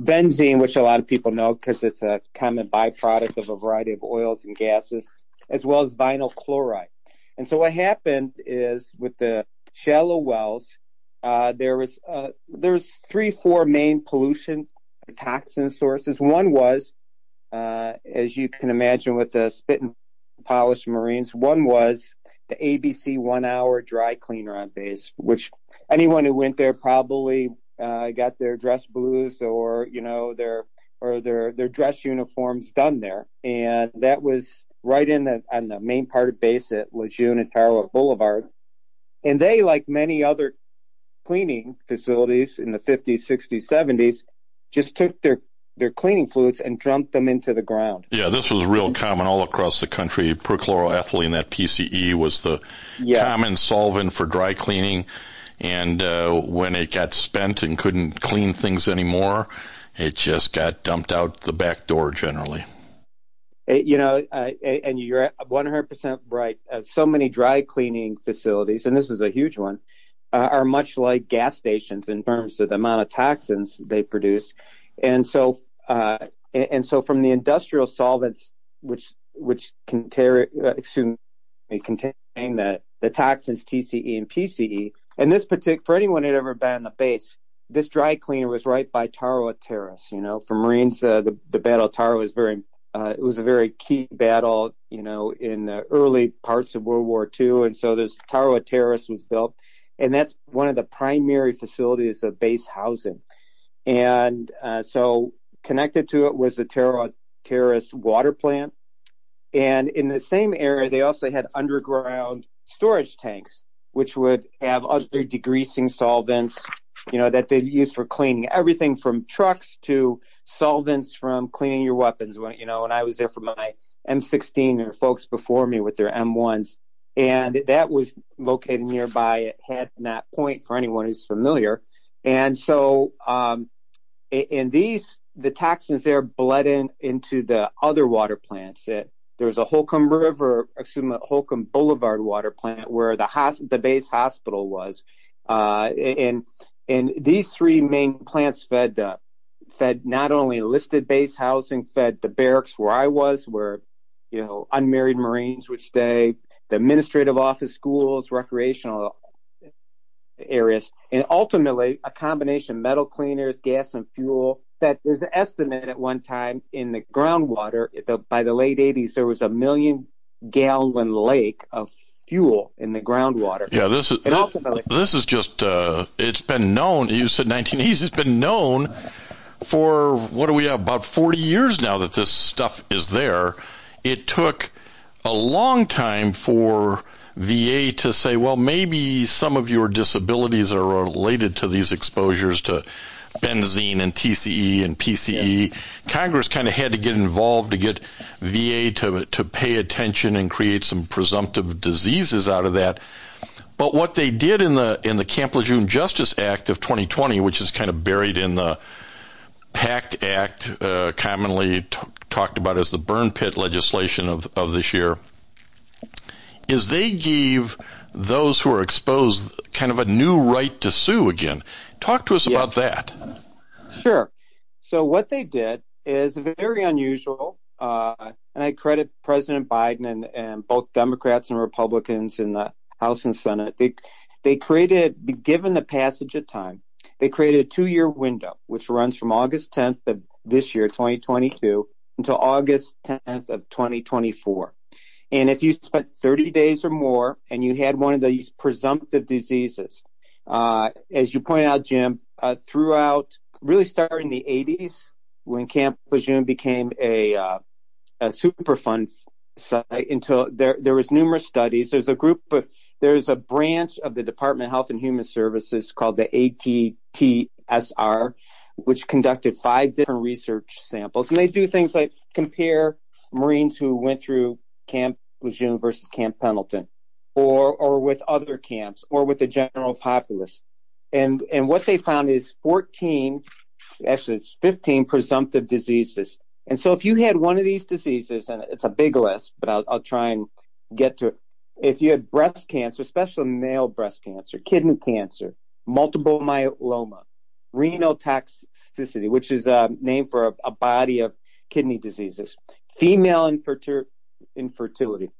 Benzene, which a lot of people know because it's a common byproduct of a variety of oils and gases, as well as vinyl chloride. And so what happened is with the shallow wells, uh, there was uh, there was three, four main pollution toxin sources. One was, as you can imagine, with the spit and polish marines. One was the ABC one hour dry cleaner on base, which anyone who went there probably uh, got their dress blues or you know their or their their dress uniforms done there, and that was right in the on the main part of base at Lejeune and Tarawa Boulevard. And they, like many other cleaning facilities in the 50s, 60s, 70s, just took their their cleaning fluids and dumped them into the ground. Yeah, this was real common all across the country. Perchloroethylene, that PCE, was the yeah. common solvent for dry cleaning. And uh, when it got spent and couldn't clean things anymore, it just got dumped out the back door generally. You know, uh, and you're 100% right. Uh, so many dry cleaning facilities, and this was a huge one, uh, are much like gas stations in terms of the amount of toxins they produce. And so uh, and so from the industrial solvents, which uh, contain the, toxins TCE and PCE, and this particular, for anyone who'd ever been on the base, this dry cleaner was right by Tarawa Terrace. You know, for Marines, uh, the, Battle of Tarawa was very, uh, it was a very key battle, you know, in the early parts of World War II. And so this Tarawa Terrace was built. And that's one of the primary facilities of base housing. And uh, so Connected to it was the Terrace water plant. And in the same area, they also had underground storage tanks, which would have other degreasing solvents, you know, that they use for cleaning everything from trucks to solvents from cleaning your weapons. When, you know, when I was there for my M16 or folks before me with their M1s, and that was located nearby at Hadnot Point for anyone who's familiar. And so, um, and these the toxins there bled in into the other water plants. It, there was a Holcomb River, excuse me, Holcomb Boulevard water plant where the the base hospital was, uh, and and these three main plants fed uh, fed not only listed base housing, fed the barracks where I was, where you know unmarried Marines would stay, the administrative office, schools, recreational areas, and ultimately a combination of metal cleaners, gas and fuel, that there's an estimate at one time in the groundwater the, by the late 80s there was a million gallon lake of fuel in the groundwater. Yeah, this is this, this, is just uh, it's been known. You said 1980s. It's been known for what do we have about 40 years now that this stuff is there. It took a long time for VA to say, well, maybe some of your disabilities are related to these exposures to benzene and TCE and PCE. Yeah. Congress kind of had to get involved to get VA to to pay attention and create some presumptive diseases out of that. But what they did in the in the Camp Lejeune Justice Act of 2020, which is kind of buried in the PACT Act, uh, commonly t- talked about as the burn pit legislation of, of this year, is they gave those who are exposed kind of a new right to sue again. Talk to us yeah. about that. Sure. So what they did is very unusual, uh, and I credit President Biden and, and both Democrats and Republicans in the House and Senate. They they created, given the passage of time, They created a two-year window, which runs from August 10th of this year, 2022, until August 10th of 2024. And if you spent 30 days or more and you had one of these presumptive diseases, uh, as you pointed out, Jim, uh, throughout really starting the 80s when Camp Lejeune became a, uh, a Superfund site until there there was numerous studies. There's a group of there's a branch of the Department of Health and Human Services called the ATTSR, which conducted five different research samples, and they do things like compare Marines who went through Camp Lejeune versus Camp Pendleton, or with other camps, or with the general populace, and what they found is 14, actually it's 15 presumptive diseases and so if you had one of these diseases, and it's a big list, but I'll, try and get to it. If you had breast cancer, especially male breast cancer, kidney cancer, multiple myeloma, renal toxicity, which is a name for a, body of kidney diseases, female infertil- infertility,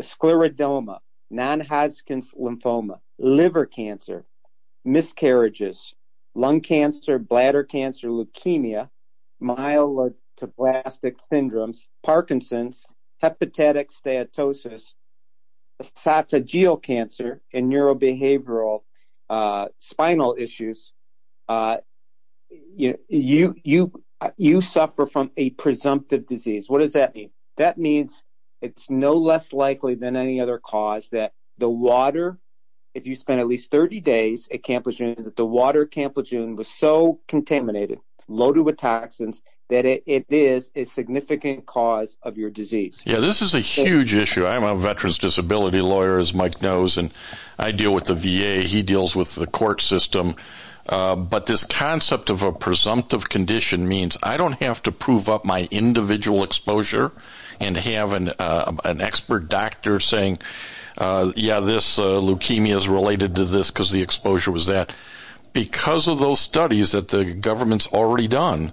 scleroderma, non-Hodgkin's lymphoma, liver cancer, miscarriages, lung cancer, bladder cancer, leukemia, myeloid dysplastic syndromes, Parkinson's, hepatic steatosis, esophageal cancer, and neurobehavioral uh, spinal issues, uh, you, you you you suffer from a presumptive disease. What does that mean? That means it's no less likely than any other cause that the water, if you spend at least 30 days at Camp Lejeune, that the water at Camp Lejeune was so contaminated, loaded with toxins, that it, it is a significant cause of your disease. Yeah, this is a huge issue. I'm a veterans disability lawyer, as Mike knows, and I deal with the VA. He deals with the court system. Uh, but this concept of a presumptive condition means I don't have to prove up my individual exposure and have an, uh, an expert doctor saying, uh, yeah, this uh, leukemia is related to this because the exposure was that. Because of those studies that the government's already done,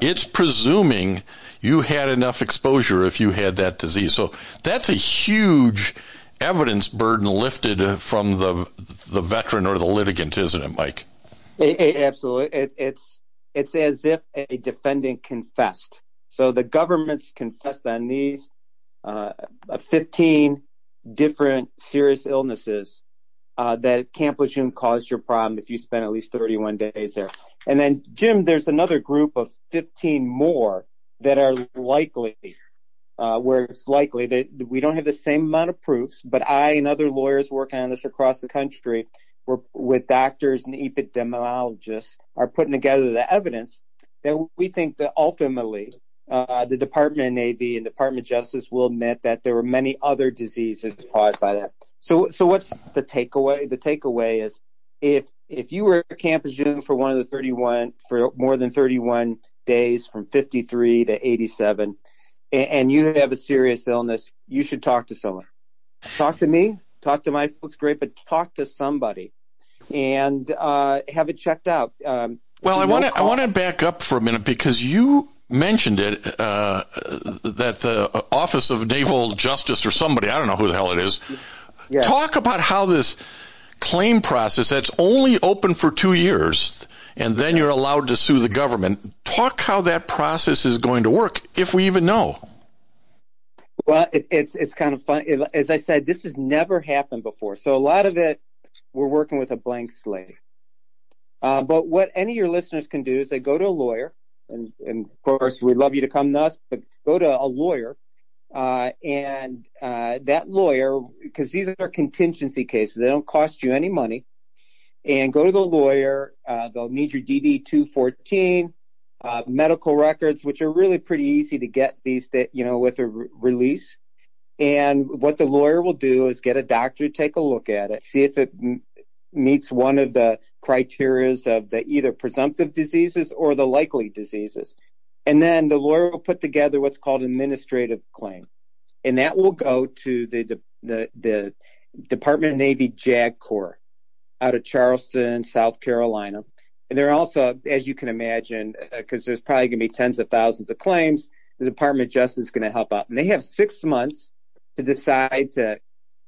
it's presuming you had enough exposure if you had that disease. So that's a huge evidence burden lifted from the the veteran or the litigant, isn't it, Mike? It, it, absolutely. It, it's it's as if a defendant confessed. So the government's confessed on these uh, 15 different serious illnesses uh, that Camp Lejeune caused your problem if you spent at least 31 days there. And then, Jim, there's another group of 15 more that are likely, uh, where it's likely that we don't have the same amount of proofs, but I and other lawyers working on this across the country with doctors and epidemiologists are putting together the evidence that we think that ultimately the Department of Navy and Department of Justice will admit that there were many other diseases caused by that. So, so what's the takeaway? The takeaway is if if you were at Camp Lejeune for one of the 31 for more than 31 days from 53 to 87, and, and you have a serious illness, you should talk to someone. Talk to me, talk to my folks, great, but talk to somebody and uh, have it checked out. Um, well, I want to I want to back up for a minute because you mentioned it uh, that the Office of Naval Justice or somebody I don't know who the hell it is. Yeah. Talk about how this claim process that's only open for two years and then you're allowed to sue the government. Talk how that process is going to work, if we even know. Well, it, it's it's kind of fun. It, as I said, this has never happened before, so a lot of it we're working with a blank slate. Uh, but what any of your listeners can do is they go to a lawyer, and, and of course we'd love you to come to us, but go to a lawyer uh, and uh, that lawyer, because these are contingency cases, they don't cost you any money. And go to the lawyer. Uh, they'll need your DD 214, uh, medical records, which are really pretty easy to get these, that you know, with a re- release. And what the lawyer will do is get a doctor to take a look at it, see if it meets one of the criterias of the either presumptive diseases or the likely diseases. And then the lawyer will put together what's called an administrative claim. And that will go to the, the, the Department of Navy JAG Corps out of Charleston, South Carolina. And they're also, as you can imagine, because uh, there's probably going to be tens of thousands of claims, the Department of Justice is going to help out. And they have six months to decide to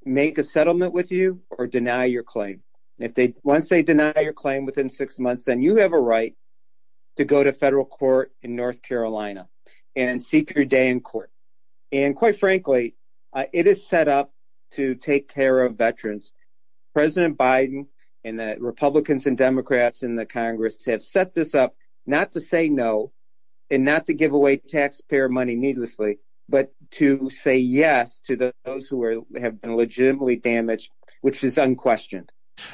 make a settlement with you or deny your claim. If they once they deny your claim within six months, then you have a right to go to federal court in North Carolina and seek your day in court. And quite frankly, uh, it is set up to take care of veterans. President Biden and the Republicans and Democrats in the Congress have set this up not to say no and not to give away taxpayer money needlessly, but to say yes to those who are, have been legitimately damaged, which is unquestioned.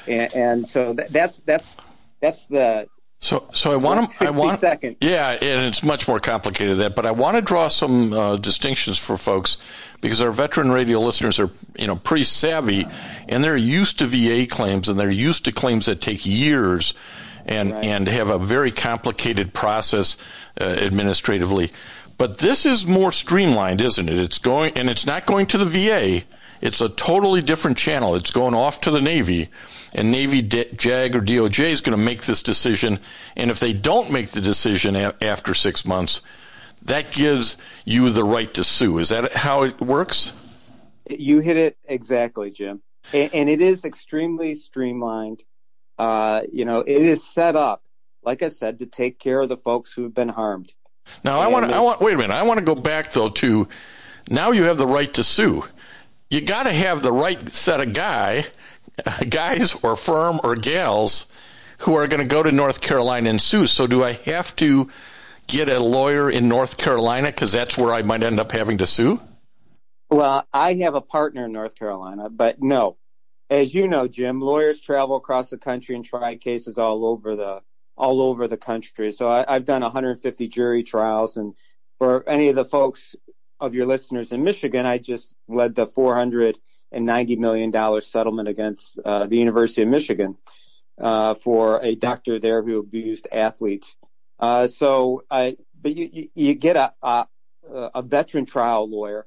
And, and so that, that's that's that's the so, so I want to, I want, second. yeah, and it's much more complicated than that, but I want to draw some uh, distinctions for folks because our veteran radio listeners are, you know, pretty savvy and they're used to VA claims and they're used to claims that take years and, right. and have a very complicated process uh, administratively. But this is more streamlined, isn't it? It's going, and it's not going to the VA. It's a totally different channel. It's going off to the Navy and Navy, JAG, or DOJ is going to make this decision. And if they don't make the decision a- after six months, that gives you the right to sue. Is that how it works? You hit it exactly, Jim. And, and it is extremely streamlined. Uh, you know, it is set up, like I said, to take care of the folks who've been harmed. Now, I want to, I want, wait a minute. I want to go back though to now you have the right to sue. You got to have the right set of guy guys or firm or gals who are going to go to North Carolina and sue. So do I have to get a lawyer in North Carolina because that's where I might end up having to sue? Well, I have a partner in North Carolina, but no. As you know, Jim, lawyers travel across the country and try cases all over the all over the country. So I, I've done 150 jury trials, and for any of the folks of your listeners in Michigan, I just led the 400 and $90 million settlement against uh, the University of Michigan uh, for a doctor there who abused athletes. Uh, so, I, but you, you get a, a, a veteran trial lawyer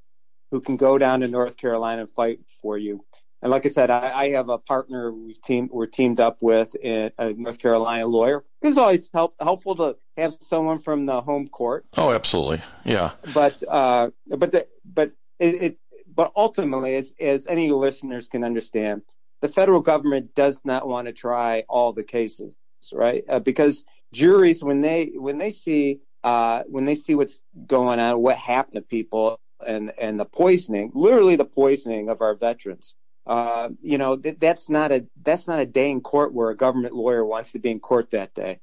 who can go down to North Carolina and fight for you. And like I said, I, I have a partner we've team, we're teamed up with a North Carolina lawyer. It's always help, helpful to have someone from the home court. Oh, absolutely, yeah. But uh, but the, but it, it but ultimately, as, as any listeners can understand, the federal government does not want to try all the cases, right? Uh, because juries, when they when they see uh, when they see what's going on, what happened to people, and and the poisoning, literally the poisoning of our veterans, you know, th- that's not a that's not a day in court where a government lawyer wants to be in court that day.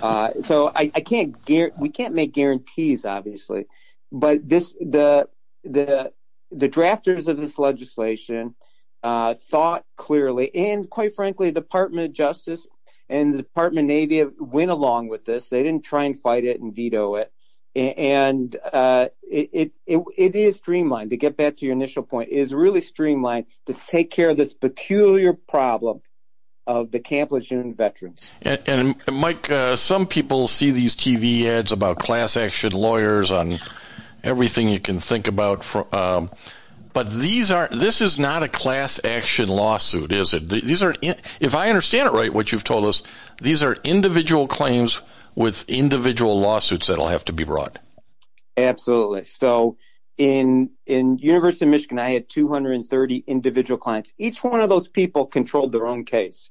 Uh, so I, can't we can't make guarantees, obviously, but this the the the drafters of this legislation uh, thought clearly, and quite frankly, Department of Justice and the Department of Navy went along with this. They didn't try and fight it and veto it. And uh, it, it, it, is streamlined. To get back to your initial point, is really streamlined to take care of this peculiar problem of the Camp Lejeune veterans. And, and Mike, uh, some people see these TV ads about class action lawyers on everything you can think about. Um, but these are this is not a class action lawsuit, is it? These are, if I understand it right, what you've told us, these are individual claims with individual lawsuits that'll have to be brought. Absolutely. So in in University of Michigan, I had 230 individual clients. Each one of those people controlled their own case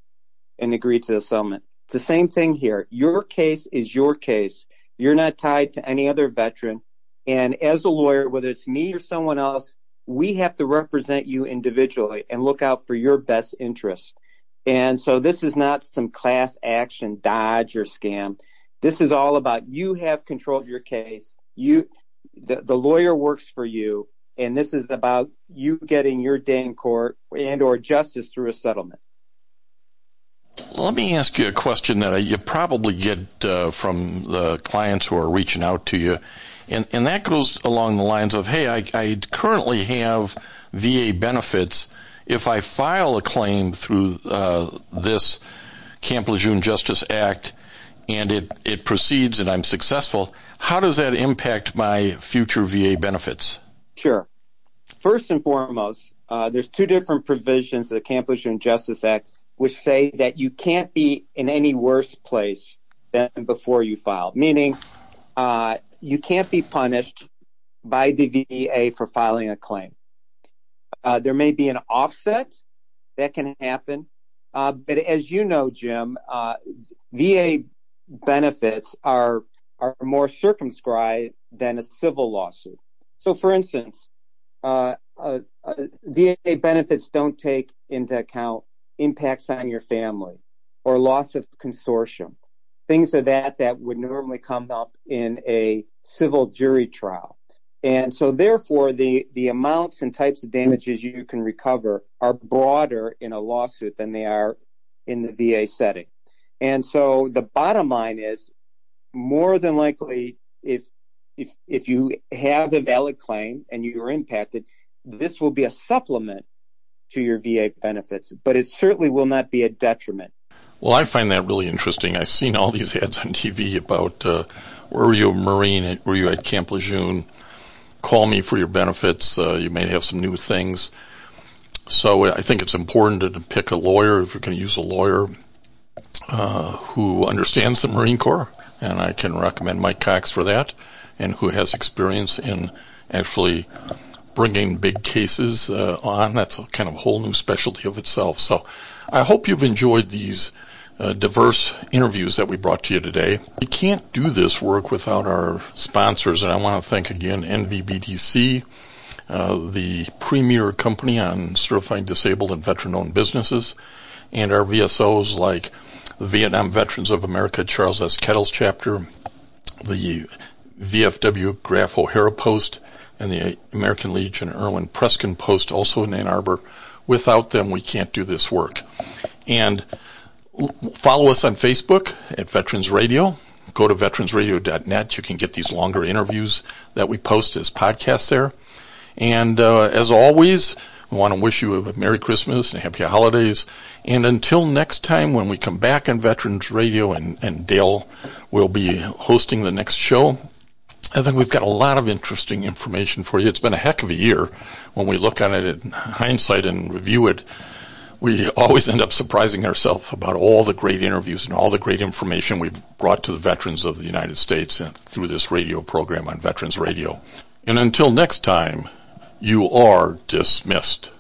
and agreed to the settlement. It's the same thing here. Your case is your case. You're not tied to any other veteran. And as a lawyer, whether it's me or someone else, we have to represent you individually and look out for your best interests. And so this is not some class action dodge or scam. This is all about you have control of your case. You, the, the lawyer works for you. And this is about you getting your day in court and or justice through a settlement. Let me ask you a question that you probably get uh, from the clients who are reaching out to you and, and that goes along the lines of, hey, I, I currently have VA benefits. If I file a claim through uh, this Camp Lejeune Justice Act and it, it proceeds and I'm successful, how does that impact my future VA benefits? Sure. First and foremost, uh, there's two different provisions of the Camp Lejeune Justice Act which say that you can't be in any worse place than before you filed, meaning uh, you can't be punished by the VA for filing a claim. Uh, there may be an offset that can happen, Uh, but as you know, Jim, uh, VA benefits are are more circumscribed than a civil lawsuit. So, for instance, uh, uh, uh VA benefits don't take into account impacts on your family or loss of consortium, things of that that would normally come up in a civil jury trial. And so therefore the, the amounts and types of damages you can recover are broader in a lawsuit than they are in the VA setting. And so the bottom line is more than likely if if if you have a valid claim and you are impacted, this will be a supplement to your VA benefits, but it certainly will not be a detriment. Well, I find that really interesting. I've seen all these ads on TV about uh, were you a Marine? Were you at Camp Lejeune? Call me for your benefits. Uh, you may have some new things. So I think it's important to pick a lawyer if you're going to use a lawyer uh, who understands the Marine Corps, and I can recommend Mike Cox for that, and who has experience in actually bringing big cases uh, on. That's a kind of a whole new specialty of itself. So I hope you've enjoyed these uh, diverse interviews that we brought to you today. We can't do this work without our sponsors, and I want to thank again NVBDC, uh, the premier company on certified disabled and veteran-owned businesses, and our VSOs like the Vietnam Veterans of America Charles S. Kettles chapter, the VFW Graf O'Hara Post, and the American Legion Erwin Prieskorn Post, also in Ann Arbor. Without them, we can't do this work. And follow us on Facebook at Veterans Radio. Go to veteransradio.net. You can get these longer interviews that we post as podcasts there. And uh, as always, we want to wish you a Merry Christmas and Happy Holidays. And until next time, when we come back on Veterans Radio and, and Dale will be hosting the next show, I think we've got a lot of interesting information for you. It's been a heck of a year when we look on it in hindsight and review it. We always end up surprising ourselves about all the great interviews and all the great information we've brought to the veterans of the United States through this radio program on Veterans Radio. And until next time, you are dismissed.